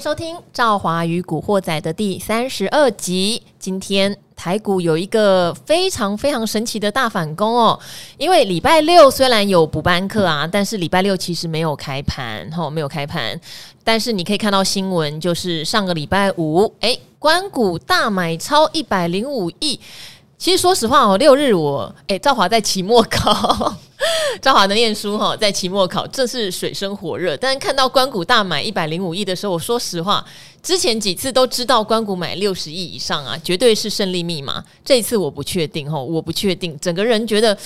收听《赵华与古惑仔》的第三十二集。今天台股有一个非常非常神奇的大反攻哦，因为礼拜六虽然有补班课啊，但是礼拜六其实没有开盘，吼、没有开盘。但是你可以看到新闻，就是上个礼拜五，诶，官股大买超一百零五亿。其实说实话哦，六日我诶，赵华在期末考。赵华的念书哈，在期末考，这是水深火热。但看到关谷大买一百零五亿的时候，我说实话，之前几次都知道关谷买六十亿以上啊，绝对是胜利密码。这一次我不确定哈，我不确定，整个人觉得。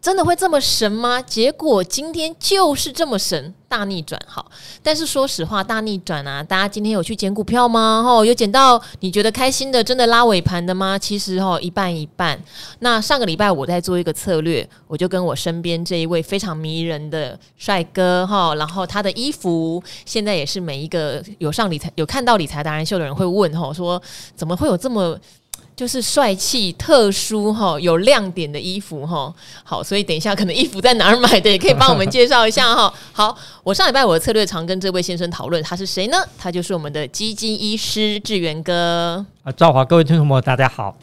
真的会这么神吗？结果今天就是这么神，大逆转。好，但是说实话，大逆转啊！大家今天有去捡股票吗？吼，有捡到你觉得开心的，真的拉尾盘的吗？其实吼，一半一半。那上个礼拜我在做一个策略，我就跟我身边这一位非常迷人的帅哥哈，然后他的衣服现在也是每一个有上理财、有看到理财达人秀的人会问吼，说怎么会有这么。就是帅气、特殊哈，有亮点的衣服哈。好，所以等一下可能衣服在哪儿买的，也可以帮我们介绍一下哈。好，我上礼拜我的策略常跟这位先生讨论，他是谁呢？他就是我们的基金医师志源哥。啊，赵华，各位听众朋友，大家好。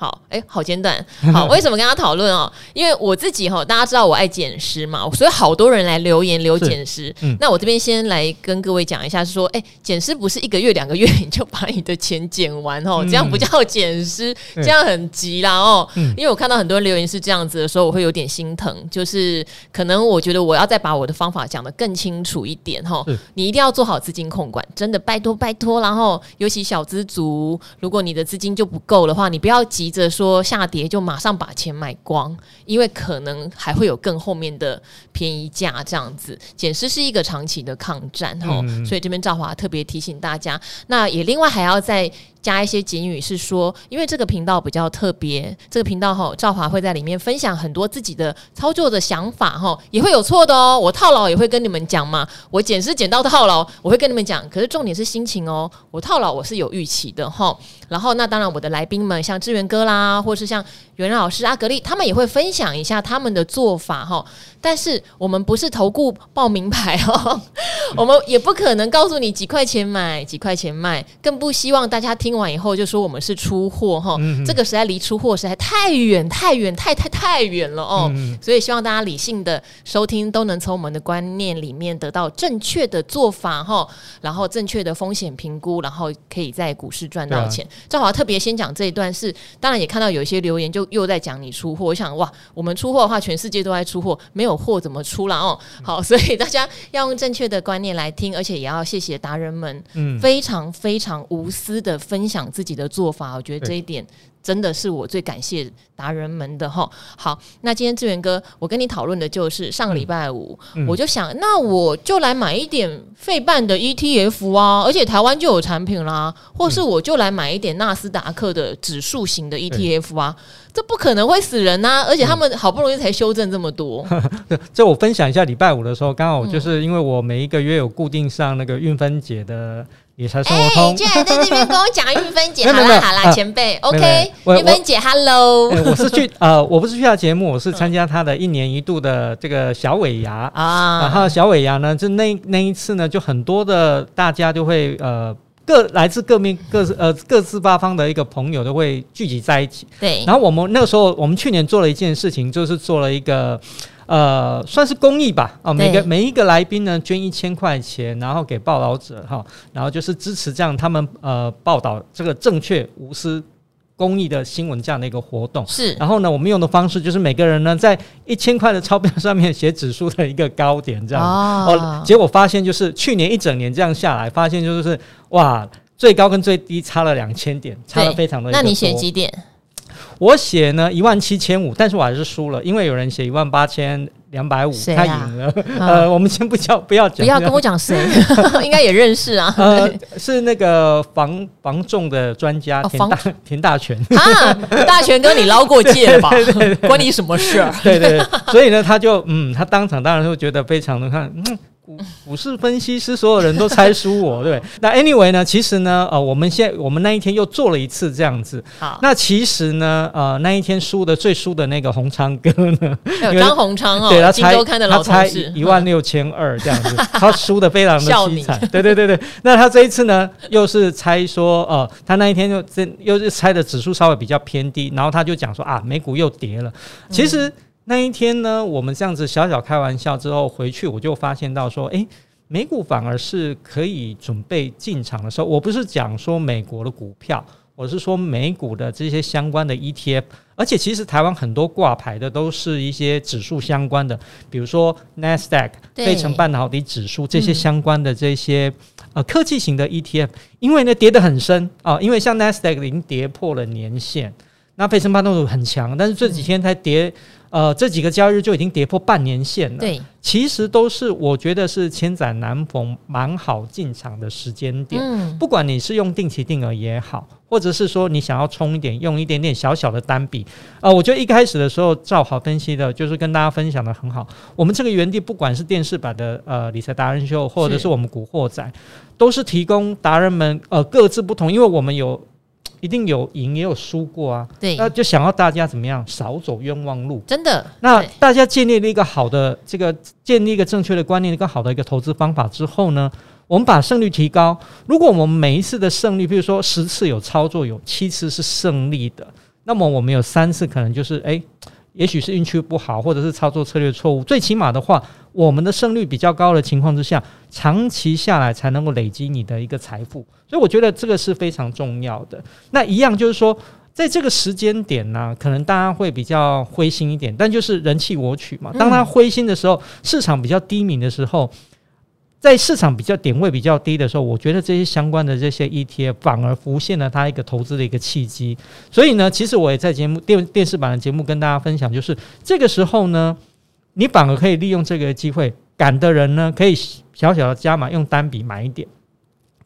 好，哎、欸，好简短。好，为什么跟他讨论哦？因为我自己哈，大家知道我爱捡尸嘛，所以好多人来留言留捡尸。嗯，那我这边先来跟各位讲一下，是说，哎、欸，捡尸不是一个月两个月你就把你的钱捡完哦，这样不叫捡尸，这样很急啦哦。因为我看到很多人留言是这样子的时候，我会有点心疼。就是可能我觉得我要再把我的方法讲得更清楚一点哈。你一定要做好资金控管，真的拜托拜托。然后尤其小资族，如果你的资金就不够的话，你不要急。着说下跌就马上把钱买光，因为可能还会有更后面的便宜价这样子。减失是一个长期的抗战哈，所以这边赵华特别提醒大家，那也另外还要再。加一些警语是说，因为这个频道比较特别，这个频道哈，赵华会在里面分享很多自己的操作的想法哈，也会有错的哦。我套牢也会跟你们讲嘛，我捡是捡到套牢，我会跟你们讲。可是重点是心情哦，我套牢我是有预期的哈。然后那当然我的来宾们像智元哥啦，或是像袁老师阿格力，他们也会分享一下他们的做法哈。但是我们不是投顾报名牌哦，我们也不可能告诉你几块钱买几块钱卖，更不希望大家听完以后就说我们是出货哈，这个实在离出货实在太远太远太太太远了哦，所以希望大家理性的收听，都能从我们的观念里面得到正确的做法哈，然后正确的风险评估，然后可以在股市赚到钱。赵华特别先讲这一段是，当然也看到有一些留言就又在讲你出货，我想哇，我们出货的话，全世界都在出货，没有。货怎么出了哦？好，所以大家要用正确的观念来听，而且也要谢谢达人们，嗯非常非常无私的分享自己的做法，我觉得这一点。真的是我最感谢达人们的哈。好，那今天志源哥，我跟你讨论的就是上个礼拜五，我就想，那我就来买一点费半的 ETF 啊，而且台湾就有产品啦，或是我就来买一点纳斯达克的指数型的 ETF 啊，嗯、这不可能会死人呐、啊，而且他们好不容易才修正这么多。这我分享一下，礼拜五的时候，刚好就是因为我每一个月有固定上那个运分解的。理财生活通，哎，你居然在这边跟我讲玉芬姐，好啦好啦，前辈，OK，玉芬姐，Hello，我是去呃，我不是去她节目，我是 参加她的一年一度的这个小尾牙啊，然后小尾牙呢，就那那一次呢，就很多的大家就会呃各来自各面各呃各自八方的一个朋友都会聚集在一起，对，然后我们那个时候，我们去年做了一件事情，就是做了一个。呃，算是公益吧。哦，每个每一个来宾呢，捐一千块钱，然后给报道者哈，然后就是支持这样他们呃报道这个正确无私公益的新闻这样的一个活动。是。然后呢，我们用的方式就是每个人呢在一千块的钞票上面写指数的一个高点这样。哦，哦。结果发现就是去年一整年这样下来，发现就是哇，最高跟最低差了两千点，差了非常的。那你写几点？我写呢一万七千五，但是我还是输了，因为有人写一万八千两百五，他赢了。呃，我们先不叫，不要讲，不要跟我讲谁，应该也认识啊。呃，是那个防防重的专家田大田大全啊，大全哥，你捞过界吧？关你什么事？对对，所以呢，他就嗯，他当场当然会觉得非常的看嗯。股股市分析师所有人都猜输我，对。那 anyway 呢，其实呢，呃，我们现在我们那一天又做了一次这样子。好，那其实呢，呃，那一天输的最输的那个宏昌哥呢，张宏昌哦，对他猜他猜一万六千二这样子，他输的非常的凄惨。对对对对，那他这一次呢，又是猜说，呃，他那一天又这又是猜的指数稍微比较偏低，然后他就讲说啊，美股又跌了。其实。嗯那一天呢，我们这样子小小开玩笑之后回去，我就发现到说，诶，美股反而是可以准备进场的时候。我不是讲说美国的股票，我是说美股的这些相关的 ETF。而且其实台湾很多挂牌的都是一些指数相关的，比如说 NASDAQ 费城半导体指数这些相关的这些、嗯、呃科技型的 ETF，因为呢跌得很深啊、呃，因为像 NASDAQ 已经跌破了年线，那费城半导体很强，但是这几天才跌。嗯呃，这几个交易日就已经跌破半年线了。对，其实都是我觉得是千载难逢蛮好进场的时间点。嗯，不管你是用定期定额也好，或者是说你想要冲一点，用一点点小小的单笔。呃，我觉得一开始的时候赵好分析的，就是跟大家分享的很好。我们这个原地，不管是电视版的呃理财达人秀，或者是我们古惑仔，都是提供达人们呃各自不同，因为我们有。一定有赢也有输过啊，对，那就想要大家怎么样少走冤枉路，真的。那大家建立了一个好的这个建立一个正确的观念，一个好的一个投资方法之后呢，我们把胜率提高。如果我们每一次的胜率，比如说十次有操作，有七次是胜利的，那么我们有三次可能就是诶。也许是运气不好，或者是操作策略错误。最起码的话，我们的胜率比较高的情况之下，长期下来才能够累积你的一个财富。所以我觉得这个是非常重要的。那一样就是说，在这个时间点呢，可能大家会比较灰心一点，但就是人气我取嘛。当他灰心的时候，市场比较低迷的时候。在市场比较点位比较低的时候，我觉得这些相关的这些 ETF 反而浮现了它一个投资的一个契机。所以呢，其实我也在节目电电视版的节目跟大家分享，就是这个时候呢，你反而可以利用这个机会，赶的人呢可以小小的加码，用单笔买一点。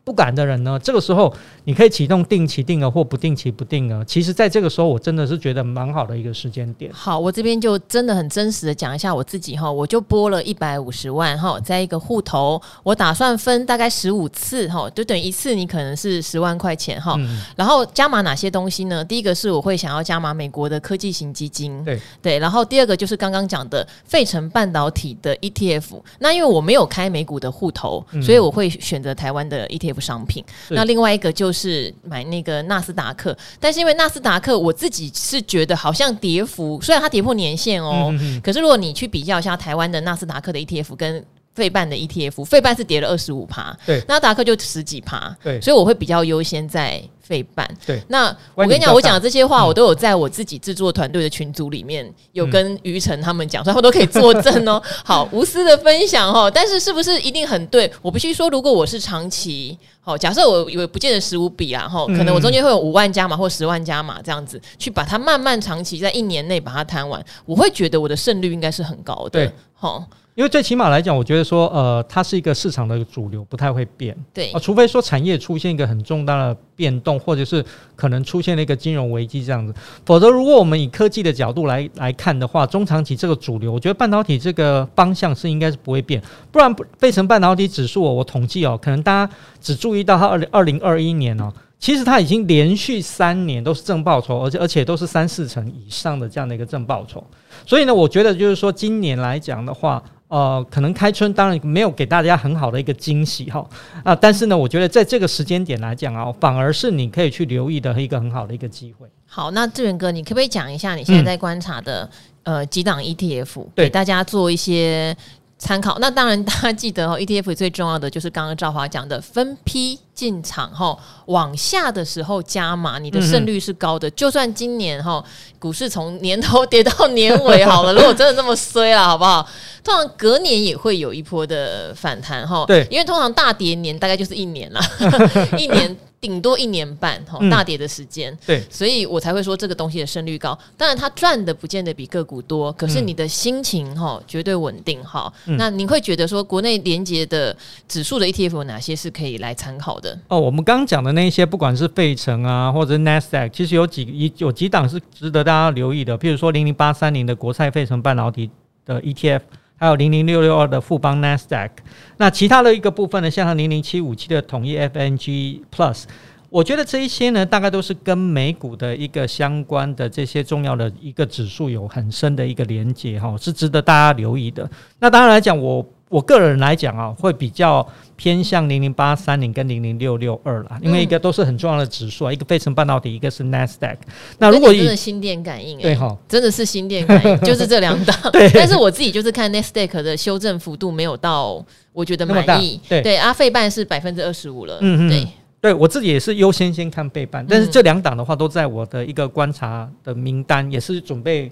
不敢的人呢，这个时候你可以启动定期定额或不定期不定额。其实，在这个时候，我真的是觉得蛮好的一个时间点。好，我这边就真的很真实的讲一下我自己哈，我就拨了一百五十万哈，在一个户头，我打算分大概十五次哈，就等于一次你可能是十万块钱哈。嗯、然后加码哪些东西呢？第一个是我会想要加码美国的科技型基金，对对。然后第二个就是刚刚讲的费城半导体的 ETF。那因为我没有开美股的户头，嗯、所以我会选择台湾的 ETF。商品，那另外一个就是买那个纳斯达克，但是因为纳斯达克我自己是觉得好像跌幅，虽然它跌破年线哦，可是如果你去比较一下台湾的纳斯达克的 ETF 跟费半的 ETF，费半是跌了二十五趴，对，纳达克就十几趴，对，所以我会比较优先在。费半对，那我跟你讲，我讲的这些话，我都有在我自己制作团队的群组里面有跟于晨他们讲，所以他们都可以作证哦。好，无私的分享哦，但是是不是一定很对？我必须说，如果我是长期，好，假设我以为不见得十五笔啊，哈，可能我中间会有五万加码或十万加码这样子，去把它慢慢长期在一年内把它摊完，我会觉得我的胜率应该是很高的。对，好。因为最起码来讲，我觉得说，呃，它是一个市场的主流，不太会变。对啊，除非说产业出现一个很重大的变动，或者是可能出现了一个金融危机这样子。否则，如果我们以科技的角度来来看的话，中长期这个主流，我觉得半导体这个方向是应该是不会变。不然，费城半导体指数，我统计哦，可能大家只注意到它二零二零二一年哦，其实它已经连续三年都是正报酬，而且而且都是三四成以上的这样的一个正报酬。所以呢，我觉得就是说，今年来讲的话。呃，可能开春当然没有给大家很好的一个惊喜哈啊，但是呢，我觉得在这个时间点来讲啊，反而是你可以去留意的一个很好的一个机会。好，那志远哥，你可不可以讲一下你现在在观察的、嗯、呃几档 ETF，给大家做一些参考？那当然，大家记得哦，ETF 最重要的就是刚刚赵华讲的分批。进场后往下的时候加码，你的胜率是高的。嗯、就算今年哈股市从年头跌到年尾好了，如果真的那么衰了，好不好？通常隔年也会有一波的反弹哈。对，因为通常大跌年大概就是一年了，一年。顶多一年半哈，大跌的时间、嗯，对，所以我才会说这个东西的胜率高。当然，它赚的不见得比个股多，可是你的心情哈绝对稳定哈。嗯、那你会觉得说，国内连接的指数的 ETF 有哪些是可以来参考的？哦，我们刚刚讲的那些，不管是费城啊，或者 NASDAQ，其实有几有几档是值得大家留意的。譬如说零零八三零的国泰费城半导体的 ETF，还有零零六六二的富邦 NASDAQ。那其他的一个部分呢，像零零七五七的统一 FNG Plus。我觉得这一些呢，大概都是跟美股的一个相关的这些重要的一个指数有很深的一个连接哈，是值得大家留意的。那当然来讲，我我个人来讲啊，会比较偏向零零八三零跟零零六六二啦，因为一个都是很重要的指数啊，一个费城半导体，一个是 NASDAQ。那如果真的心电感应，对哈，真的是心电感应，就是这两档。对，但是我自己就是看 NASDAQ 的修正幅度没有到，我觉得满意。对对，阿，费半是百分之二十五了。嗯嗯，对。对我自己也是优先先看费半，但是这两档的话都在我的一个观察的名单，也是准备，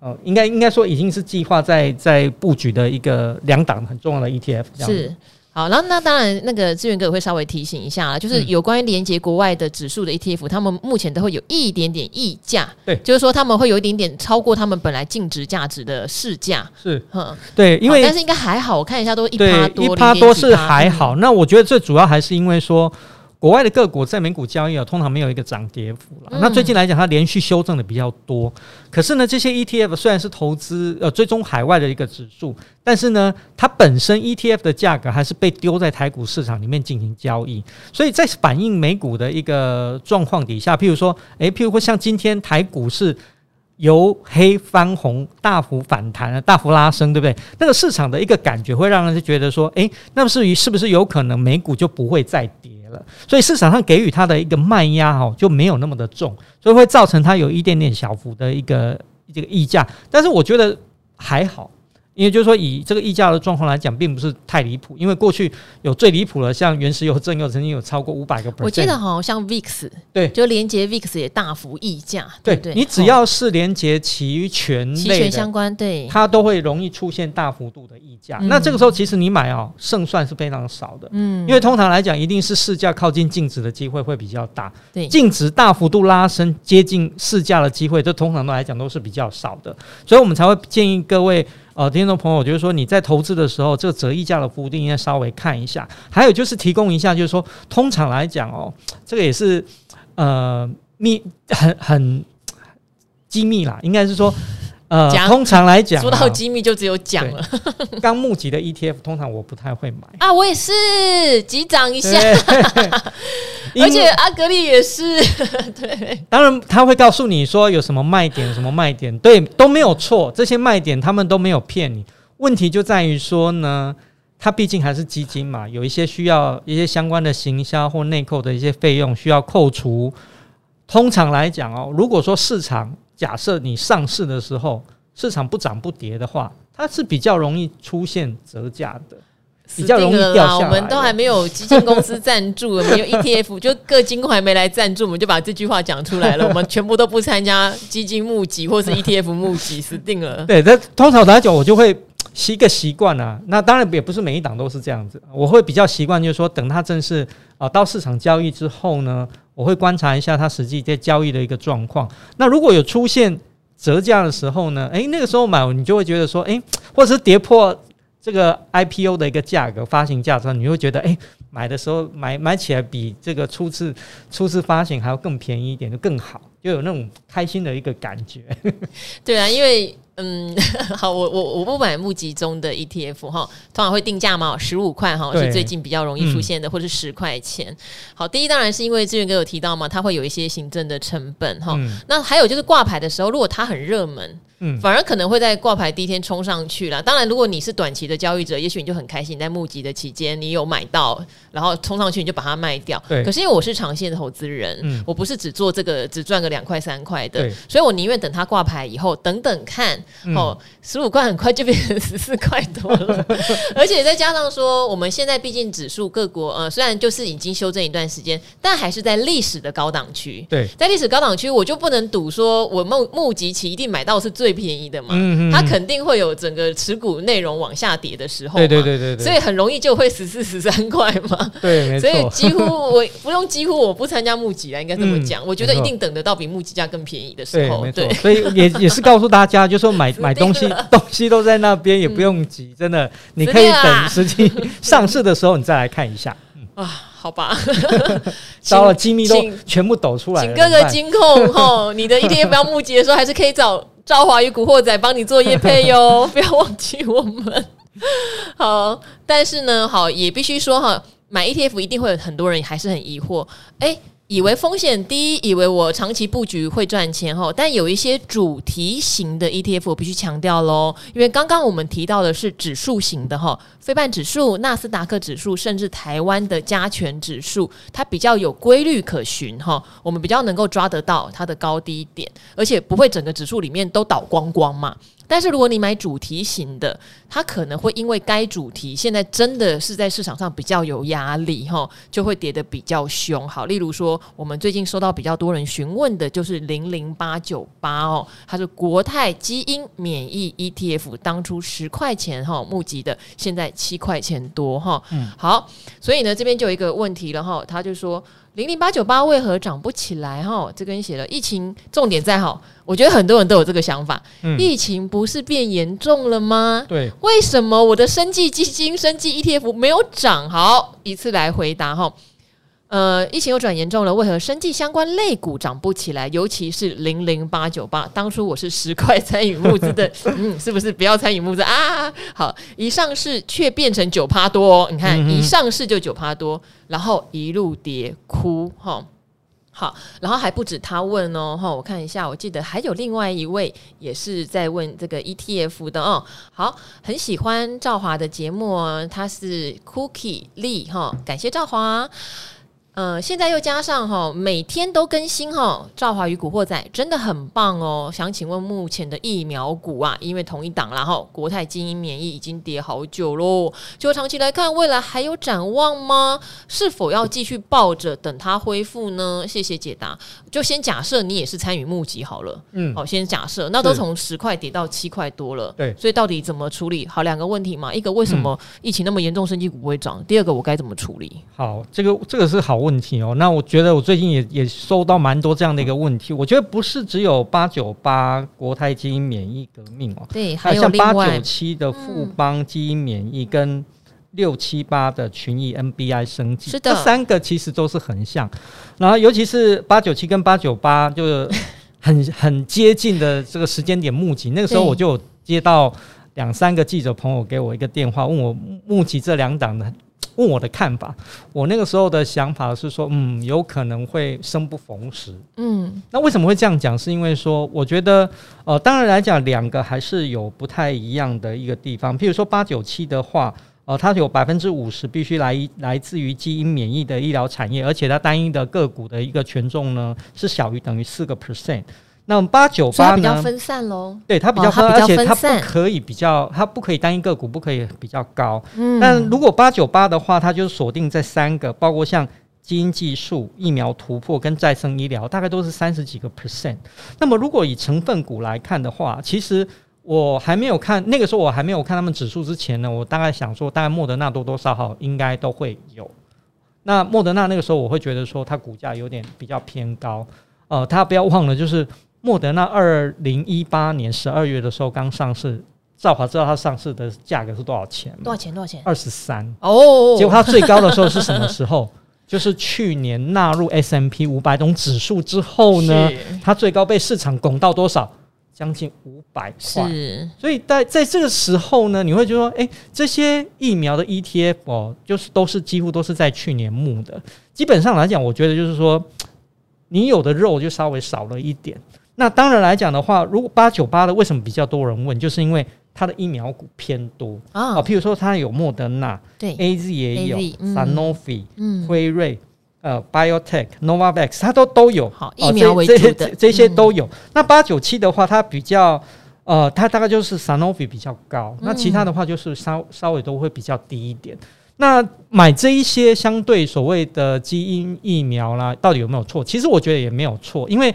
呃，应该应该说已经是计划在在布局的一个两档很重要的 ETF。是，好，然后那当然那个志远哥也会稍微提醒一下，就是有关于连接国外的指数的 ETF，他们目前都会有一点点溢价，对，就是说他们会有一点点超过他们本来净值价值的市价，是，嗯，对，因为但是应该还好，我看一下都一趴多，一趴多是还好。那我觉得最主要还是因为说。国外的个股在美股交易啊，通常没有一个涨跌幅了。嗯、那最近来讲，它连续修正的比较多。可是呢，这些 ETF 虽然是投资呃追踪海外的一个指数，但是呢，它本身 ETF 的价格还是被丢在台股市场里面进行交易。所以在反映美股的一个状况底下，譬如说，诶，譬如说像今天台股是由黑翻红，大幅反弹，大幅拉升，对不对？那个市场的一个感觉会让人觉得说，诶，那么至于是不是有可能美股就不会再跌？所以市场上给予它的一个卖压哦就没有那么的重，所以会造成它有一点点小幅的一个这个溢价，但是我觉得还好。因为就是说，以这个溢价的状况来讲，并不是太离谱。因为过去有最离谱的，像原石油正又曾经有超过五百个。我记得好像 VIX 对，就连接 VIX 也大幅溢价。对对，你只要是连接期权、期权相关，对，它都会容易出现大幅度的溢价。那这个时候，其实你买哦，胜算是非常少的。嗯，因为通常来讲，一定是市价靠近净值的机会会比较大。对，净值大幅度拉升接近市价的机会，这通常都来讲都是比较少的。所以我们才会建议各位。呃，听众朋友，就是说你在投资的时候，这个折溢价的幅度应该稍微看一下。还有就是提供一下，就是说，通常来讲哦，这个也是呃秘很很机密啦，应该是说。呃，讲通常来讲，说到机密就只有讲了。刚募集的 ETF，通常我不太会买啊，我也是急涨一下，而且阿格力也是。对，当然他会告诉你说有什么卖点，什么卖点，对，都没有错，这些卖点他们都没有骗你。问题就在于说呢，它毕竟还是基金嘛，有一些需要一些相关的行销或内扣的一些费用需要扣除。通常来讲哦，如果说市场假设你上市的时候，市场不涨不跌的话，它是比较容易出现折价的，比较容易掉下来。我们都还没有基金公司赞助，没有 ETF，就各金还没来赞助，我们就把这句话讲出来了。我们全部都不参加基金募集或是 ETF 募集，死定了。对，这通常来讲，我就会习个习惯啊。那当然也不是每一档都是这样子，我会比较习惯，就是说等它正式啊到市场交易之后呢。我会观察一下它实际在交易的一个状况。那如果有出现折价的时候呢？诶，那个时候买，你就会觉得说，诶，或者是跌破这个 IPO 的一个价格、发行价的时候，你会觉得，哎，买的时候买买起来比这个初次初次发行还要更便宜一点，就更好，就有那种开心的一个感觉。对啊，因为。嗯，好，我我我不买募集中的 ETF 哈，通常会定价嘛，十五块哈是最近比较容易出现的，嗯、或是十块钱。好，第一当然是因为志远哥有提到嘛，它会有一些行政的成本哈。嗯、那还有就是挂牌的时候，如果它很热门。嗯，反而可能会在挂牌第一天冲上去了。当然，如果你是短期的交易者，也许你就很开心，在募集的期间你有买到，然后冲上去你就把它卖掉。对。可是因为我是长线的投资人，嗯，我不是只做这个只赚个两块三块的，对。所以我宁愿等它挂牌以后，等等看，哦，十五块很快就变成十四块多了。而且再加上说，我们现在毕竟指数各国呃，虽然就是已经修正一段时间，但还是在历史的高档区。对。在历史高档区，我就不能赌说我募募集期一定买到是最。最便宜的嘛，嗯，它肯定会有整个持股内容往下跌的时候，对对对对，所以很容易就会十四十三块嘛，对，所以几乎我不用几乎我不参加募集了，应该这么讲，我觉得一定等得到比募集价更便宜的时候，对，所以也也是告诉大家，就是说买 买东西东西都在那边，也不用急，真的，你可以等实际 上市的时候你再来看一下，啊。好吧，到了机密都全部抖出来了。请各个金控吼，你的 ETF 要募集的时候，还是可以找赵华与古惑仔帮你做夜配哟，不要忘记我们。好，但是呢，好也必须说哈，买 ETF 一定会有很多人还是很疑惑，哎。以为风险低，以为我长期布局会赚钱哈，但有一些主题型的 ETF 我必须强调喽，因为刚刚我们提到的是指数型的哈，非半指数、纳斯达克指数，甚至台湾的加权指数，它比较有规律可循哈，我们比较能够抓得到它的高低点，而且不会整个指数里面都倒光光嘛。但是如果你买主题型的，它可能会因为该主题现在真的是在市场上比较有压力哈，就会跌得比较凶。好，例如说我们最近收到比较多人询问的就是零零八九八哦，它是国泰基因免疫 ETF，当初十块钱哈募集的，现在七块钱多哈。嗯，好，所以呢这边就有一个问题了哈，他就说。零零八九八为何涨不起来？哈，这跟写了疫情重点在哈，我觉得很多人都有这个想法。嗯，疫情不是变严重了吗？对，为什么我的生计基金、生计 ETF 没有涨？好，一次来回答哈。呃，疫情又转严重了，为何生计相关类股涨不起来？尤其是零零八九八，当初我是十块参与募资的，嗯，是不是不要参与募资啊？好，一上市却变成九趴多，哦，你看一上市就九趴多，然后一路跌哭哈。好，然后还不止他问哦，哈，我看一下，我记得还有另外一位也是在问这个 ETF 的哦。好，很喜欢赵华的节目哦，他是 Cookie Lee 哈，感谢赵华。呃，现在又加上哈，每天都更新哈，赵华与古惑仔真的很棒哦。想请问目前的疫苗股啊，因为同一档，然后国泰基因免疫已经跌好久喽，就长期来看，未来还有展望吗？是否要继续抱着等它恢复呢？谢谢解答。就先假设你也是参与募集好了，嗯，好，先假设，那都从十块跌到七块多了，对，所以到底怎么处理？好，两个问题嘛，一个为什么疫情那么严重，生技股不会涨？第二个我该怎么处理？好，这个这个是好问题哦。那我觉得我最近也也收到蛮多这样的一个问题。我觉得不是只有八九八国泰基因免疫革命哦，对，还有像八九七的富邦基因免疫跟六七八的群益 NBI 升级，是的，这三个其实都是很像。然后尤其是八九七跟八九八，就是很很接近的这个时间点募集。那个时候我就接到两三个记者朋友给我一个电话，问我募集这两档的。问我的看法，我那个时候的想法是说，嗯，有可能会生不逢时。嗯，那为什么会这样讲？是因为说，我觉得，呃，当然来讲，两个还是有不太一样的一个地方。譬如说八九七的话，呃，它有百分之五十必须来来自于基因免疫的医疗产业，而且它单一的个股的一个权重呢是小于等于四个 percent。那我们八九八呢？比较分散喽。对，它比较分散，而且它不可以比较，它不可以单一个股不可以比较高。嗯。但如果八九八的话，它就锁定在三个，包括像基因技术、疫苗突破跟再生医疗，大概都是三十几个 percent。那么如果以成分股来看的话，其实我还没有看那个时候，我还没有看他们指数之前呢，我大概想说，大概莫德纳多多少少应该都会有。那莫德纳那个时候，我会觉得说它股价有点比较偏高。呃，大家不要忘了，就是。莫德纳二零一八年十二月的时候刚上市，赵华知道它上市的价格是多少钱吗？多少钱？多少钱？二十三哦。结果它最高的时候是什么时候？就是去年纳入 S&P 五百种指数之后呢，它最高被市场拱到多少？将近五百块。是。所以在在这个时候呢，你会觉得说，哎，这些疫苗的 ETF 哦，就是都是几乎都是在去年募的。基本上来讲，我觉得就是说，你有的肉就稍微少了一点。那当然来讲的话，如果八九八的为什么比较多人问，就是因为它的疫苗股偏多啊，譬如说它有莫德纳，对，A Z 也有，Sanofi，嗯，辉瑞，呃，Biotech，Novavax，它都都有，好，疫苗为主的这，这些都有。那八九七的话，它比较，呃，它大概就是 Sanofi 比较高，那其他的话就是稍稍微都会比较低一点。那买这一些相对所谓的基因疫苗啦，到底有没有错？其实我觉得也没有错，因为。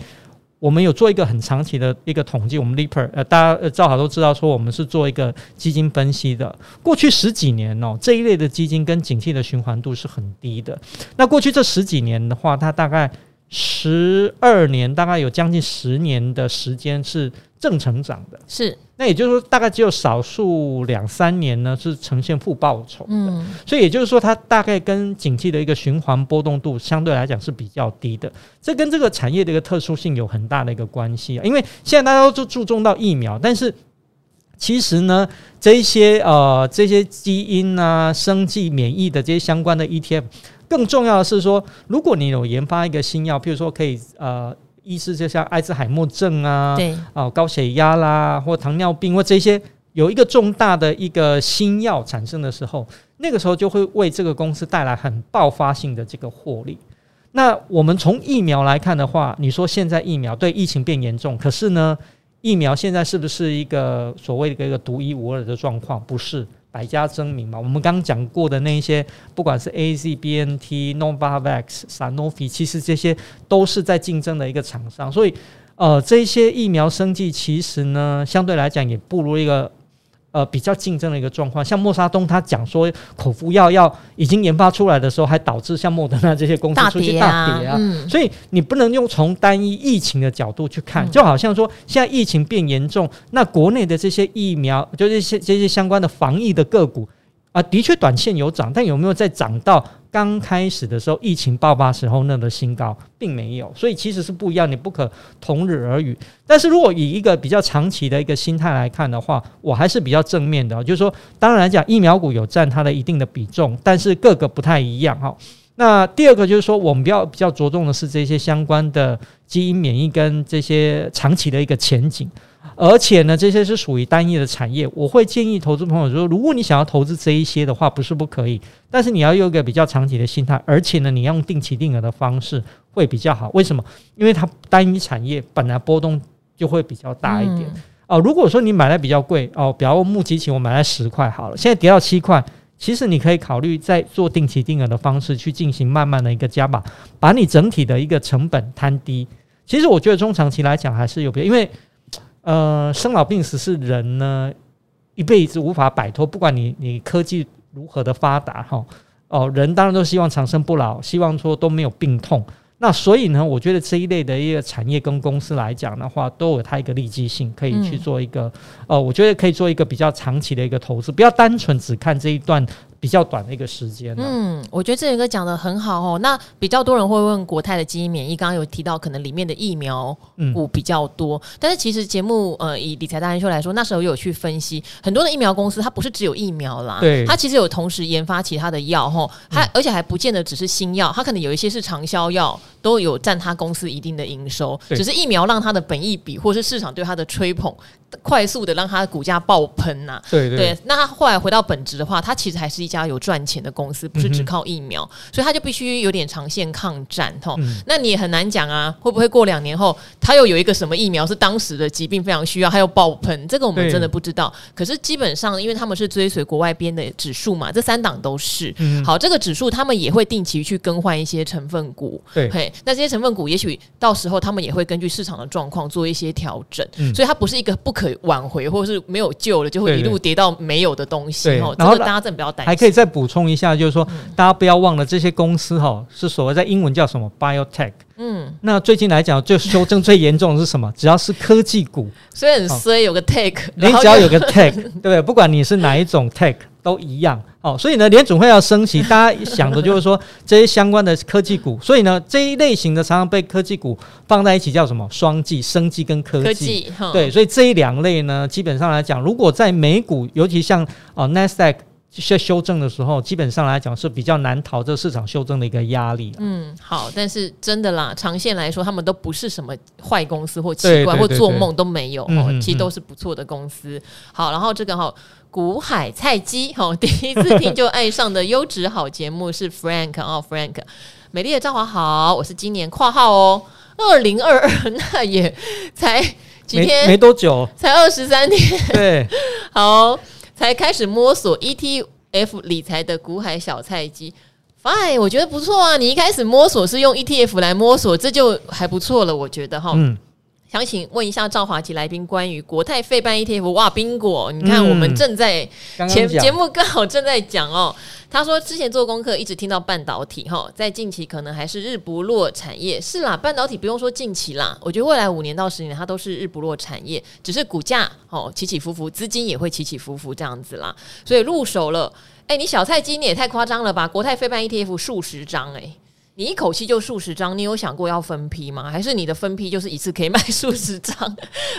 我们有做一个很长期的一个统计，我们 Leaper 呃，大家正好都知道说我们是做一个基金分析的。过去十几年哦，这一类的基金跟景气的循环度是很低的。那过去这十几年的话，它大概十二年，大概有将近十年的时间是正成长的，是。那也就是说，大概只有少数两三年呢是呈现负报酬的。嗯，所以也就是说，它大概跟景气的一个循环波动度相对来讲是比较低的。这跟这个产业的一个特殊性有很大的一个关系啊。因为现在大家都注重到疫苗，但是其实呢，这些呃这些基因啊、生计、免疫的这些相关的 ETF，更重要的是说，如果你有研发一个新药，譬如说可以呃。意思就像艾滋海默症啊，对，哦，高血压啦，或糖尿病或这些有一个重大的一个新药产生的时候，那个时候就会为这个公司带来很爆发性的这个获利。那我们从疫苗来看的话，你说现在疫苗对疫情变严重，可是呢，疫苗现在是不是一个所谓的一个独一无二的状况？不是。百家争鸣嘛，我们刚刚讲过的那一些，不管是 AZ、BNT、Novavax、Sanofi，其实这些都是在竞争的一个厂商，所以，呃，这些疫苗生计其实呢，相对来讲也不如一个。呃，比较竞争的一个状况，像莫沙东他讲说，口服药要已经研发出来的时候，还导致像莫德纳这些公司出现大跌啊，嗯、所以你不能用从单一疫情的角度去看，就好像说现在疫情变严重，那国内的这些疫苗，就这些这些相关的防疫的个股。啊，的确，短线有涨，但有没有在涨到刚开始的时候疫情爆发时候那个新高，并没有，所以其实是不一样，你不可同日而语。但是如果以一个比较长期的一个心态来看的话，我还是比较正面的，就是说，当然来讲，疫苗股有占它的一定的比重，但是各个不太一样哈。那第二个就是说，我们比较比较着重的是这些相关的基因免疫跟这些长期的一个前景。而且呢，这些是属于单一的产业。我会建议投资朋友说，如果你想要投资这一些的话，不是不可以，但是你要有一个比较长期的心态。而且呢，你要用定期定额的方式会比较好。为什么？因为它单一产业本来波动就会比较大一点。嗯、哦，如果说你买来比较贵哦，比方目击起我买来十块好了，现在跌到七块，其实你可以考虑再做定期定额的方式去进行慢慢的一个加码，把你整体的一个成本摊低。其实我觉得中长期来讲还是有别，因为。呃，生老病死是人呢一辈子无法摆脱，不管你你科技如何的发达哈，哦，人当然都希望长生不老，希望说都没有病痛。那所以呢，我觉得这一类的一个产业跟公司来讲的话，都有它一个利基性，可以去做一个，嗯、呃，我觉得可以做一个比较长期的一个投资，不要单纯只看这一段。比较短的一个时间。嗯，我觉得这个讲的很好哦。那比较多人会问国泰的基因免疫，刚刚有提到可能里面的疫苗股比较多，嗯、但是其实节目呃以理财达人秀来说，那时候有去分析很多的疫苗公司，它不是只有疫苗啦，对，它其实有同时研发其他的药哈，它而且还不见得只是新药，它可能有一些是长销药，都有占它公司一定的营收，只是疫苗让它的本益比或是市场对它的吹捧。快速的让它的股价爆喷呐、啊，对对，对，那他后来回到本质的话，它其实还是一家有赚钱的公司，不是只靠疫苗，嗯、所以他就必须有点长线抗战哈。嗯、那你也很难讲啊，会不会过两年后，他又有一个什么疫苗是当时的疾病非常需要，还有爆喷？这个我们真的不知道。可是基本上，因为他们是追随国外编的指数嘛，这三档都是。嗯、好，这个指数他们也会定期去更换一些成分股。对，嘿，那这些成分股也许到时候他们也会根据市场的状况做一些调整。嗯、所以它不是一个不可。挽回，或者是没有救了，就会一路跌到没有的东西。哦。这个大家真的不要担心。还可以再补充一下，就是说，大家不要忘了这些公司哈，是所谓在英文叫什么 biotech。嗯，那最近来讲，就修正最严重的是什么？只要是科技股，所以很衰有个 tech，你只要有个 tech，对不对？不管你是哪一种 tech。都一样哦，所以呢，联总会要升息，大家想的就是说 这些相关的科技股，所以呢，这一类型的常常被科技股放在一起叫什么？双技、生技跟科技。科技对，所以这一两类呢，基本上来讲，如果在美股，尤其像哦纳斯达克在修正的时候，基本上来讲是比较难逃这市场修正的一个压力。嗯，好，但是真的啦，长线来说，他们都不是什么坏公司或奇怪或做梦都没有哦，其实都是不错的公司。好，然后这个哈。古海菜鸡，哈，第一次听就爱上的优质好节目是 Frank 哦，Frank，美丽的赵华好，我是今年括号哦，二零二二，那也才几天，没，没多久，才二十三天，对，好，才开始摸索 ETF 理财的股海小菜鸡，Fine，我觉得不错啊，你一开始摸索是用 ETF 来摸索，这就还不错了，我觉得哈，想请问一下赵华及来宾关于国泰费办 ETF，哇，宾果，你看我们正在前节目刚好正在讲哦。他说之前做功课一直听到半导体哈，在近期可能还是日不落产业。是啦，半导体不用说近期啦，我觉得未来五年到十年它都是日不落产业，只是股价哦起起伏伏，资金也会起起伏伏这样子啦。所以入手了，哎，你小菜鸡你也太夸张了吧？国泰非办 ETF 数十张哎。你一口气就数十张，你有想过要分批吗？还是你的分批就是一次可以买 数十张？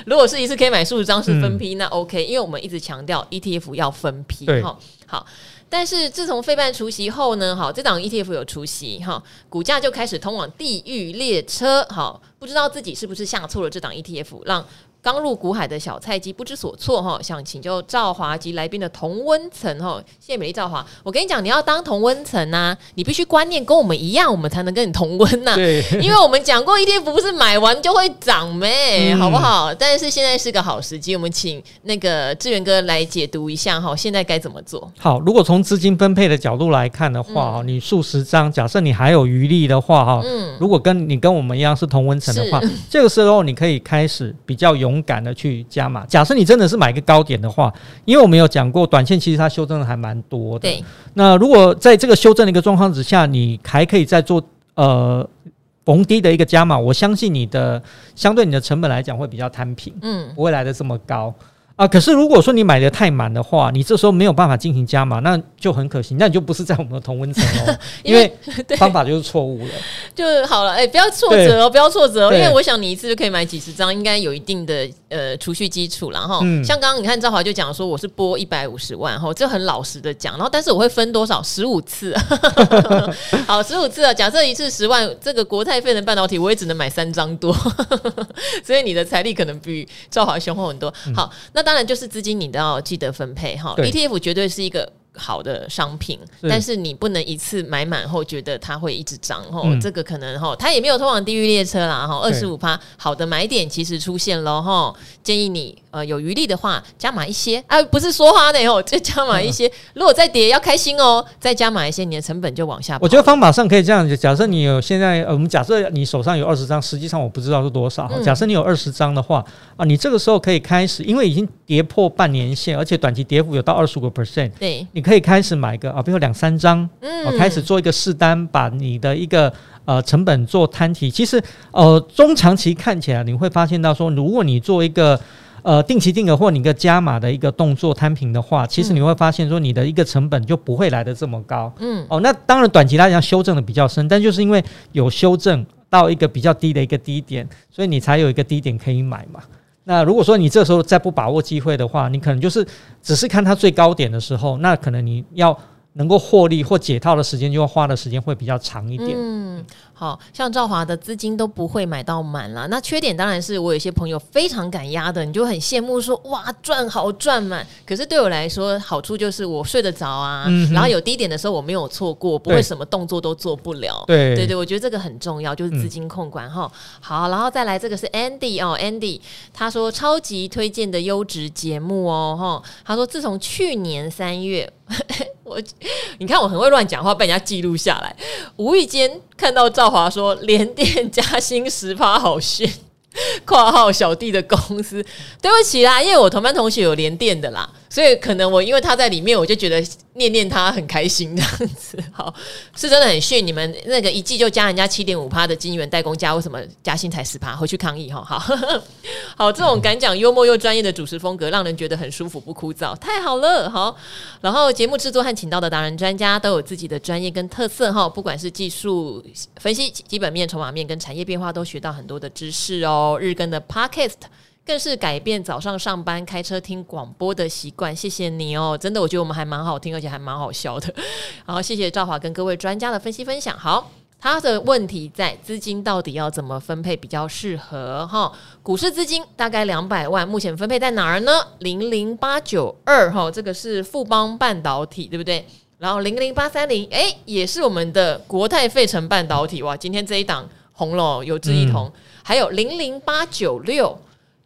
如果是一次可以买数十张是分批，嗯、那 OK，因为我们一直强调 ETF 要分批。哈，好。但是自从费半除息后呢，好，这档 ETF 有除息，哈，股价就开始通往地狱列车。好，不知道自己是不是下错了这档 ETF，让。刚入股海的小菜鸡不知所措哈，想请教赵华及来宾的同温层哈。谢谢美丽赵华，我跟你讲，你要当同温层呐，你必须观念跟我们一样，我们才能跟你同温呐。对，因为我们讲过 ETF 不是买完就会涨咩，好不好？但是现在是个好时机，我们请那个志源哥来解读一下哈，现在该怎么做？好，如果从资金分配的角度来看的话哈，你数十张，假设你还有余力的话哈，嗯，如果跟你跟我们一样是同温层的话，这个时候你可以开始比较勇。敢的去加码。假设你真的是买一个高点的话，因为我们有讲过，短线其实它修正的还蛮多的。对。那如果在这个修正的一个状况之下，你还可以再做呃逢低的一个加码，我相信你的相对你的成本来讲会比较摊平，嗯，不会来的这么高。啊，可是如果说你买的太满的话，你这时候没有办法进行加码，那就很可惜，那你就不是在我们的同温层哦，因为 方法就是错误了，就好了，哎、欸，不要挫折哦，不要挫折哦，因为我想你一次就可以买几十张，应该有一定的呃储蓄基础，然后、嗯、像刚刚你看赵华就讲说我是拨一百五十万，哈，这很老实的讲，然后但是我会分多少？十五次，好，十五次啊，假设一次十万，这个国泰费能半导体我也只能买三张多，所以你的财力可能比赵华雄厚很多。好，那。当然，就是资金你都要记得分配哈。ETF 绝对是一个。好的商品，但是你不能一次买满后觉得它会一直涨吼，嗯、这个可能吼，它也没有通往地狱列车啦吼。二十五趴好的买点其实出现了吼，建议你呃有余力的话加码一些啊，不是说话的哦，就加码一些。嗯、如果再跌要开心哦，再加码一些，你的成本就往下。我觉得方法上可以这样子，假设你有现在，呃我们假设你手上有二十张，实际上我不知道是多少。假设你有二十张的话啊，你这个时候可以开始，因为已经跌破半年线，而且短期跌幅有到二十五个 percent，对，你可以开始买一个。啊，比如两三张，嗯，开始做一个试单，把你的一个呃成本做摊提。其实，呃，中长期看起来，你会发现到说，如果你做一个呃定期定额或你一个加码的一个动作摊平的话，其实你会发现说，你的一个成本就不会来得这么高。嗯，哦，那当然短期来讲修正的比较深，但就是因为有修正到一个比较低的一个低点，所以你才有一个低点可以买嘛。那如果说你这时候再不把握机会的话，你可能就是只是看它最高点的时候，那可能你要能够获利或解套的时间，就要花的时间会比较长一点。嗯。好像赵华的资金都不会买到满了，那缺点当然是我有些朋友非常敢压的，你就很羡慕说哇赚好赚满。可是对我来说好处就是我睡得着啊，嗯、然后有低点的时候我没有错过，不会什么动作都做不了。对对对，我觉得这个很重要，就是资金控管哈。嗯、好，然后再来这个是 Andy 哦，Andy 他说超级推荐的优质节目哦哈，他说自从去年三月。我，你看我很会乱讲话，被人家记录下来。无意间看到赵华说连电加薪十趴好炫，括号小弟的公司，对不起啦，因为我同班同学有连电的啦。所以可能我因为他在里面，我就觉得念念他很开心这样子。好，是真的很逊。你们那个一季就加人家七点五趴的金元代工价，为什么加薪才十趴？回去抗议哈。好，好，这种敢讲幽默又专业的主持风格，让人觉得很舒服不枯燥，太好了。好，然后节目制作和请到的达人专家都有自己的专业跟特色哈，不管是技术分析、基本面、筹码面跟产业变化，都学到很多的知识哦。日更的 Podcast。更是改变早上上班开车听广播的习惯，谢谢你哦！真的，我觉得我们还蛮好听，而且还蛮好笑的。好，谢谢赵华跟各位专家的分析分享。好，他的问题在资金到底要怎么分配比较适合？哈，股市资金大概两百万，目前分配在哪儿呢？零零八九二哈，这个是富邦半导体，对不对？然后零零八三零，哎，也是我们的国泰费城半导体哇！今天这一档红了，有志一同，嗯、还有零零八九六。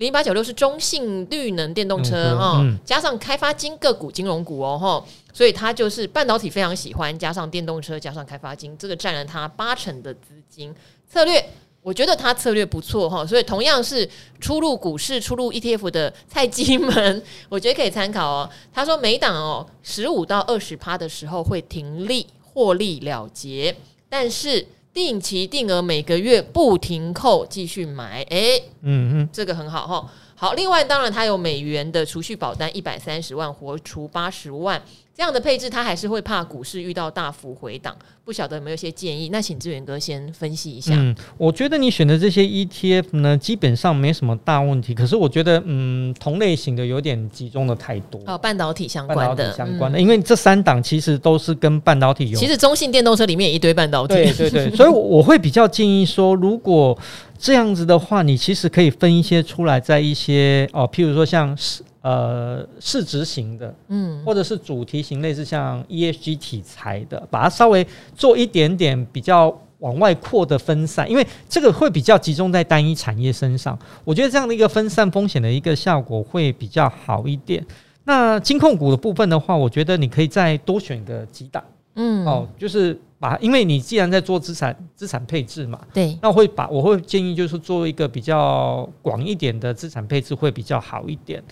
零八九六是中信绿能电动车哈，嗯嗯、加上开发金个股金融股哦哈，所以它就是半导体非常喜欢，加上电动车，加上开发金，这个占了它八成的资金策略。我觉得他策略不错哈，所以同样是出入股市、出入 ETF 的菜鸡们，我觉得可以参考哦。他说每档哦十五到二十趴的时候会停利获利了结，但是定期定额每个月不停扣继续买，哎，嗯嗯，这个很好哈。好，另外当然它有美元的储蓄保单一百三十万，活储八十万。这样的配置，他还是会怕股市遇到大幅回档，不晓得有没有一些建议？那请志远哥先分析一下。嗯，我觉得你选的这些 ETF 呢，基本上没什么大问题。可是我觉得，嗯，同类型的有点集中的太多。哦，半导体相关的，相关的，嗯、因为这三档其实都是跟半导体有。其实中信电动车里面也一堆半导体。对对对，所以我会比较建议说，如果这样子的话，你其实可以分一些出来，在一些哦，譬如说像是。呃，市值型的，嗯，或者是主题型，类似像 ESG 题材的，把它稍微做一点点比较往外扩的分散，因为这个会比较集中在单一产业身上。我觉得这样的一个分散风险的一个效果会比较好一点。那金控股的部分的话，我觉得你可以再多选个几档，嗯，哦，就是把，因为你既然在做资产资产配置嘛，对，那我会把我会建议就是做一个比较广一点的资产配置会比较好一点。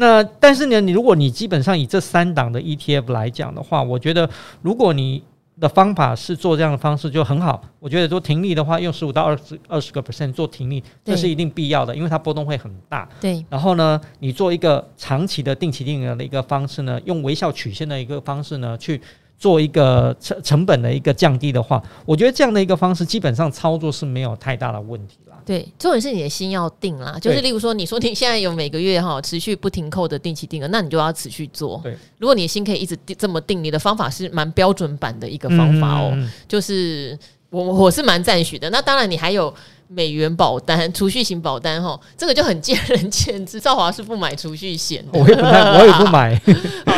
那但是呢，你如果你基本上以这三档的 ETF 来讲的话，我觉得如果你的方法是做这样的方式就很好。我觉得做停利的话，用十五到二十二十个 percent 做停利，这是一定必要的，因为它波动会很大。对。然后呢，你做一个长期的定期定额的一个方式呢，用微笑曲线的一个方式呢，去做一个成成本的一个降低的话，我觉得这样的一个方式基本上操作是没有太大的问题。对，重点是你的心要定啦，就是例如说，你说你现在有每个月哈持续不停扣的定期定额，那你就要持续做。对，如果你的心可以一直定这么定，你的方法是蛮标准版的一个方法哦。嗯、就是我我是蛮赞许的。那当然，你还有美元保单、储蓄型保单哈，这个就很见仁见智。赵华是不买储蓄险，我也不买，我也不买。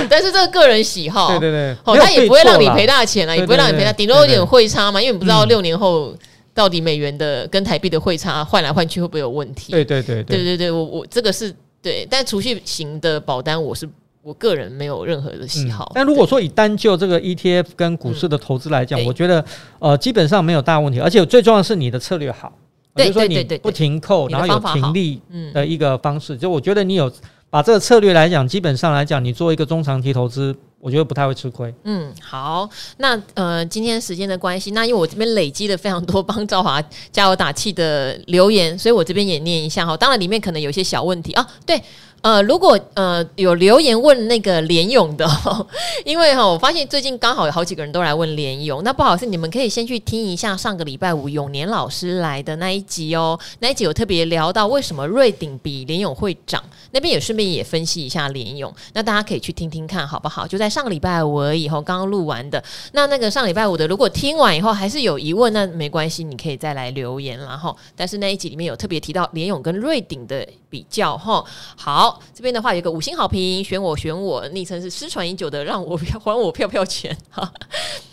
但是这个个人喜好，对对对，哦，他也不会让你赔大钱啊，也不会让你赔大，顶多有点汇差嘛，因为你不知道六年后。嗯到底美元的跟台币的汇差换来换去会不会有问题？对对对对。对对对，我我这个是对，但储蓄型的保单我是我个人没有任何的喜好。嗯、但如果说以单就这个 ETF 跟股市的投资来讲，嗯、我觉得呃基本上没有大问题，而且最重要的是你的策略好，对就是说你不停扣，然后有停利的一个方式，就我觉得你有把这个策略来讲，基本上来讲，你做一个中长期投资。我觉得不太会吃亏。嗯，好，那呃，今天时间的关系，那因为我这边累积了非常多帮赵华加油打气的留言，所以我这边也念一下哈。当然里面可能有些小问题啊，对。呃，如果呃有留言问那个联勇的，因为哈，我发现最近刚好有好几个人都来问联勇，那不好意思，你们可以先去听一下上个礼拜五永年老师来的那一集哦，那一集有特别聊到为什么瑞鼎比联勇会涨，那边也顺便也分析一下联勇，那大家可以去听听看好不好？就在上个礼拜五而已，后刚刚录完的，那那个上礼拜五的，如果听完以后还是有疑问，那没关系，你可以再来留言然后，但是那一集里面有特别提到联勇跟瑞鼎的比较哈，好。这边的话有个五星好评，选我选我，昵称是失传已久的，让我票还我票票钱 哈。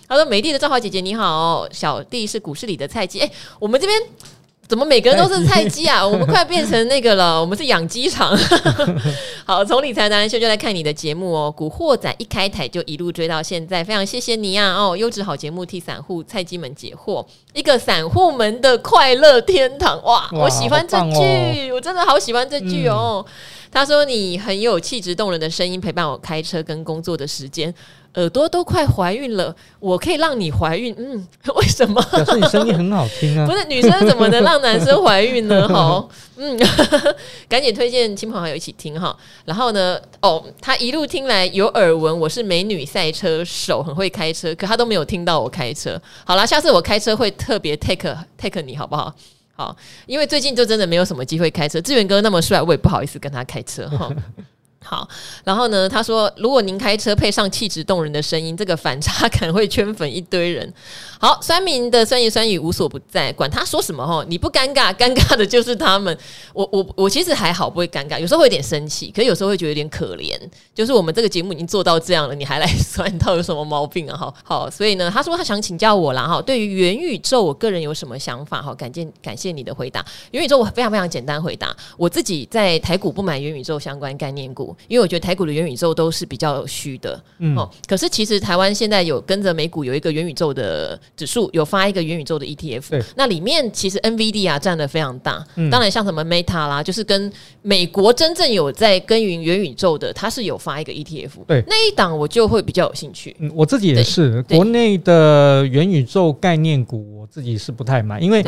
他说：“美丽的赵华姐姐你好，小弟是股市里的菜鸡。哎，我们这边怎么每个人都是菜鸡啊？我们快变成那个了，我们是养鸡场。好，从理财达人秀就来看你的节目哦。古惑仔一开台就一路追到现在，非常谢谢你呀、啊！哦，优质好节目替散户菜鸡们解惑，一个散户们的快乐天堂哇！哇我喜欢这句，哦、我真的好喜欢这句哦。嗯”他说：“你很有气质动人的声音，陪伴我开车跟工作的时间，耳朵都快怀孕了。我可以让你怀孕，嗯，为什么？表示你声音很好听啊！不是女生怎么能让男生怀孕呢？哈，嗯，赶紧推荐亲朋好友一起听哈。然后呢，哦，他一路听来有耳闻，我是美女赛车手，很会开车，可他都没有听到我开车。好啦，下次我开车会特别 take take 你好不好？”好，因为最近就真的没有什么机会开车。志远哥那么帅，我也不好意思跟他开车哈。好，然后呢，他说，如果您开车配上气质动人的声音，这个反差感会圈粉一堆人。好，酸民的酸言酸语无所不在，管他说什么哈，你不尴尬，尴尬的就是他们。我 我我其实还好，不会尴尬，有时候会有点生气，可是有时候会觉得有点可怜。就是我们这个节目已经做到这样了，你还来酸，到底有什么毛病啊？哈，好，所以呢，他说他想请教我啦哈，对于元宇宙，我个人有什么想法？哈，感谢感谢你的回答。元宇宙我非常非常简单回答，我自己在台股不买元宇宙相关概念股。股，因为我觉得台股的元宇宙都是比较虚的。嗯，哦，可是其实台湾现在有跟着美股有一个元宇宙的指数，有发一个元宇宙的 ETF。对，那里面其实 NVIDIA 啊占的非常大。嗯，当然像什么 Meta 啦，就是跟美国真正有在耕耘元宇宙的，它是有发一个 ETF。对，那一档我就会比较有兴趣。嗯，我自己也是，国内的元宇宙概念股，我自己是不太买，因为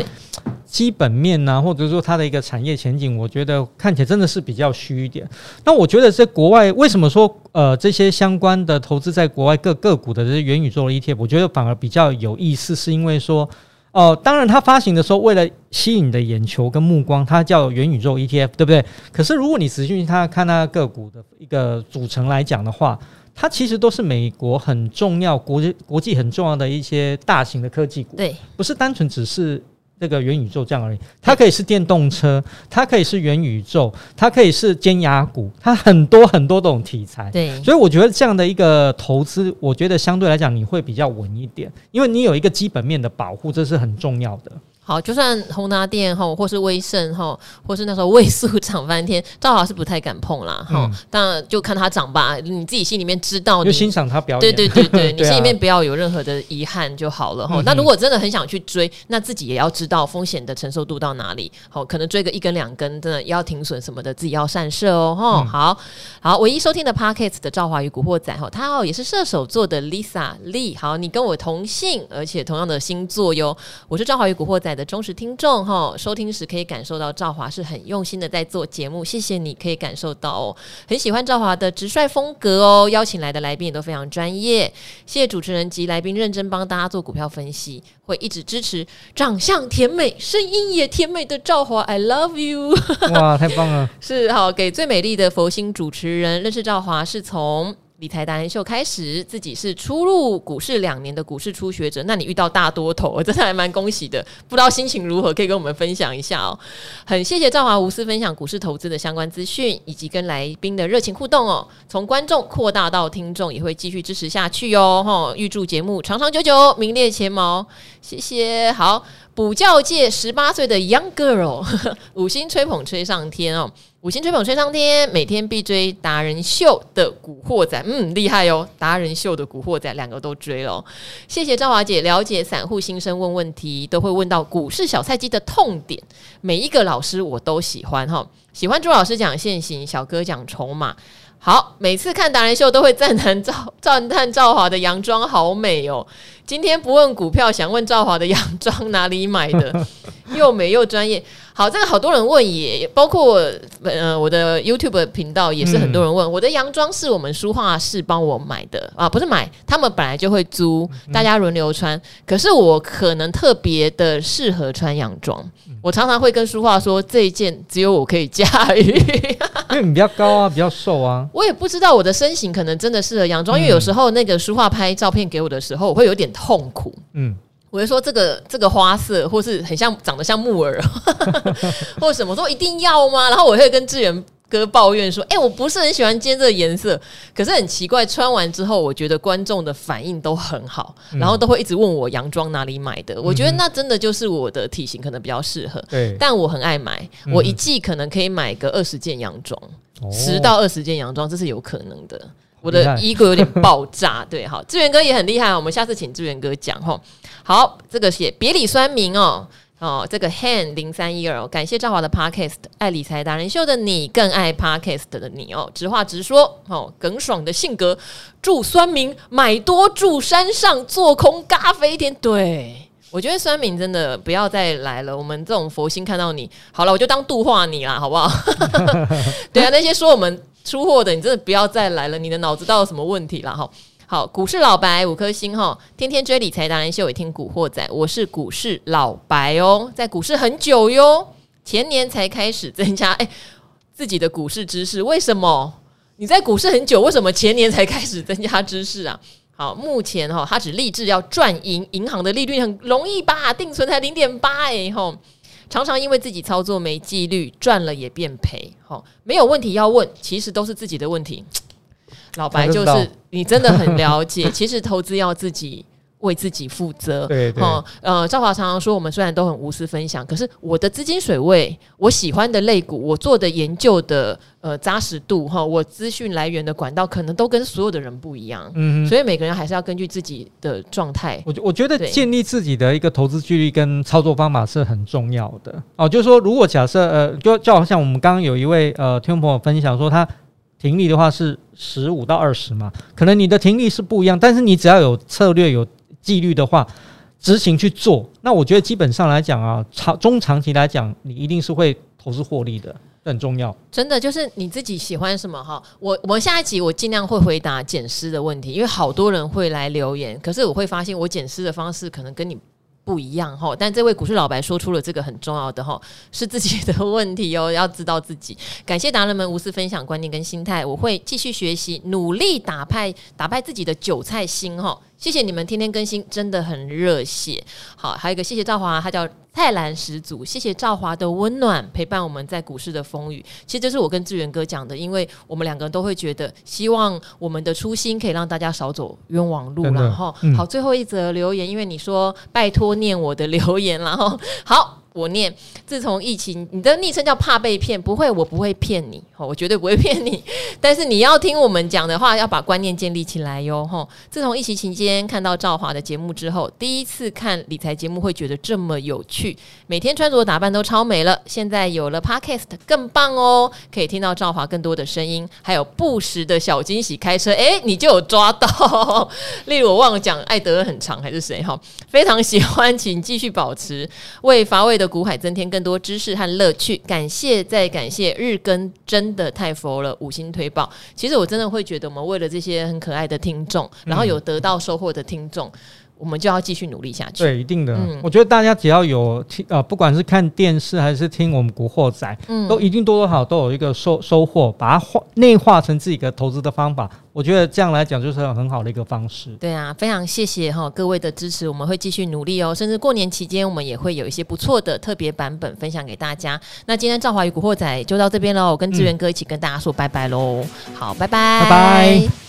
基本面呢、啊，或者说它的一个产业前景，我觉得看起来真的是比较虚一点。那我觉得在国外，为什么说呃这些相关的投资在国外各个股的这些元宇宙的 ETF，我觉得反而比较有意思，是因为说哦、呃，当然它发行的时候为了吸引你的眼球跟目光，它叫元宇宙 ETF，对不对？可是如果你仔细它看它个股的一个组成来讲的话，它其实都是美国很重要、国际国际很重要的一些大型的科技股，对，不是单纯只是。这个元宇宙这样而已，它可以是电动车，它可以是元宇宙，它可以是尖牙股，它很多很多种题材。对，所以我觉得这样的一个投资，我觉得相对来讲你会比较稳一点，因为你有一个基本面的保护，这是很重要的。好，就算宏达电哈，或是威盛哈，或是那时候位数 涨翻天，赵华是不太敢碰啦哈。当然、嗯、就看它涨吧，你自己心里面知道你，就欣赏他表演。对对对对，你心里面不要有任何的遗憾就好了哈。嗯、那如果真的很想去追，那自己也要知道风险的承受度到哪里。好，可能追个一根两根，真的要停损什么的，自己要善设哦哈、嗯。好好，唯一收听的 Podcast 的赵华与古惑仔哈，他哦也是射手座的 Lisa Lee。好，你跟我同姓，而且同样的星座哟。我是赵华与古惑仔的忠实听众。哈，收听时可以感受到赵华是很用心的在做节目，谢谢你可以感受到哦，很喜欢赵华的直率风格哦，邀请来的来宾也都非常专业，谢谢主持人及来宾认真帮大家做股票分析，会一直支持长相甜美、声音也甜美的赵华，I love you，哇，太棒了，是好给最美丽的佛心主持人认识赵华是从。理财达人秀开始，自己是初入股市两年的股市初学者，那你遇到大多头，我真的还蛮恭喜的。不知道心情如何，可以跟我们分享一下哦。很谢谢赵华无私分享股市投资的相关资讯，以及跟来宾的热情互动哦。从观众扩大到听众，也会继续支持下去哦。哈，预祝节目长长久久，名列前茅。谢谢。好，补教界十八岁的 Young Girl，五星吹捧吹上天哦。五星吹捧吹上天，每天必追达人秀的古惑仔，嗯，厉害哦！达人秀的古惑仔，两个都追了。谢谢赵华姐了解散户心声，问问题都会问到股市小菜鸡的痛点，每一个老师我都喜欢哈，喜欢朱老师讲现行，小哥讲筹码。好，每次看达人秀都会赞叹赵赞叹赵华的洋装好美哦。今天不问股票，想问赵华的洋装哪里买的？又美又专业。好，这个好多人问也，包括呃我的 YouTube 频道也是很多人问。嗯、我的洋装是我们书画室帮我买的啊，不是买，他们本来就会租，大家轮流穿。可是我可能特别的适合穿洋装，我常常会跟书画说，这一件只有我可以驾驭，因为你比较高啊，比较瘦啊。我也不知道我的身形可能真的适合洋装，因为有时候那个书画拍照片给我的时候，我会有点痛苦。嗯。我就说这个这个花色，或是很像长得像木耳，或者什么说一定要吗？然后我会跟志远哥抱怨说：“哎、欸，我不是很喜欢今天这个颜色。”可是很奇怪，穿完之后，我觉得观众的反应都很好，嗯、然后都会一直问我洋装哪里买的。嗯、我觉得那真的就是我的体型可能比较适合。对，但我很爱买，我一季可能可以买个二十件洋装，十、哦、到二十件洋装，这是有可能的。我的衣柜有点爆炸，对，好，志源哥也很厉害，我们下次请志源哥讲哈。好，这个写别理酸民哦，哦，这个 Han 零三一二，感谢赵华的 Podcast，爱理财达人秀的你，更爱 Podcast 的你哦，直话直说哦，耿爽的性格，祝酸民买多住山上，做空咖啡店。对，我觉得酸民真的不要再来了，我们这种佛心看到你，好了，我就当度化你啦，好不好？对啊，那些说我们。出货的，你真的不要再来了！你的脑子到了什么问题了？哈，好，股市老白五颗星哈，天天追理财达人秀，也听古惑仔。我是股市老白哦，在股市很久哟，前年才开始增加哎自己的股市知识。为什么你在股市很久？为什么前年才开始增加知识啊？好，目前哈，他只立志要赚赢，银行的利率很容易吧？定存才零点八哎吼。常常因为自己操作没纪律，赚了也变赔。好，没有问题要问，其实都是自己的问题。老白就是你真的很了解，其实投资要自己为自己负责。对对。哦，呃，赵华常常说，我们虽然都很无私分享，可是我的资金水位，我喜欢的类股，我做的研究的呃扎实度哈，我资讯来源的管道，可能都跟所有的人不一样。嗯。所以每个人还是要根据自己的状态。我我觉得建立自己的一个投资纪律跟操作方法是很重要的。哦，就是说，如果假设呃，就就好像我们刚刚有一位呃听众朋友分享说他。停利的话是十五到二十嘛，可能你的停利是不一样，但是你只要有策略、有纪律的话，执行去做，那我觉得基本上来讲啊，长中长期来讲，你一定是会投资获利的，很重要。真的就是你自己喜欢什么哈，我我下一集我尽量会回答捡师的问题，因为好多人会来留言，可是我会发现我捡师的方式可能跟你。不一样哈，但这位股市老白说出了这个很重要的哈，是自己的问题哦，要知道自己。感谢达人们无私分享观念跟心态，我会继续学习，努力打败打败自己的韭菜心哈。谢谢你们天天更新，真的很热血。好，还有一个谢谢赵华，他叫泰兰始祖。谢谢赵华的温暖陪伴我们在股市的风雨。其实这是我跟志源哥讲的，因为我们两个人都会觉得，希望我们的初心可以让大家少走冤枉路。然后，好，最后一则留言，因为你说拜托念我的留言，然后好。我念，自从疫情，你的昵称叫怕被骗，不会，我不会骗你，我绝对不会骗你。但是你要听我们讲的话，要把观念建立起来哟，吼。自从疫情期间看到赵华的节目之后，第一次看理财节目会觉得这么有趣，每天穿着打扮都超美了。现在有了 Podcast 更棒哦，可以听到赵华更多的声音，还有不时的小惊喜。开车，诶，你就有抓到。例如我忘了讲，艾德很长还是谁？哈，非常喜欢，请继续保持为乏味的古海增添更多知识和乐趣，感谢再感谢日更真的太佛了，五星推爆。其实我真的会觉得，我们为了这些很可爱的听众，然后有得到收获的听众。我们就要继续努力下去。对，一定的。嗯、我觉得大家只要有听啊、呃，不管是看电视还是听我们古惑仔，嗯，都一定多多少少都有一个收收获，把它化内化成自己的投资的方法。我觉得这样来讲就是很好的一个方式。对啊，非常谢谢哈各位的支持，我们会继续努力哦。甚至过年期间，我们也会有一些不错的特别版本分享给大家。那今天赵华与古惑仔就到这边喽，我跟志源哥一起跟大家说拜拜喽。好，拜拜，拜拜。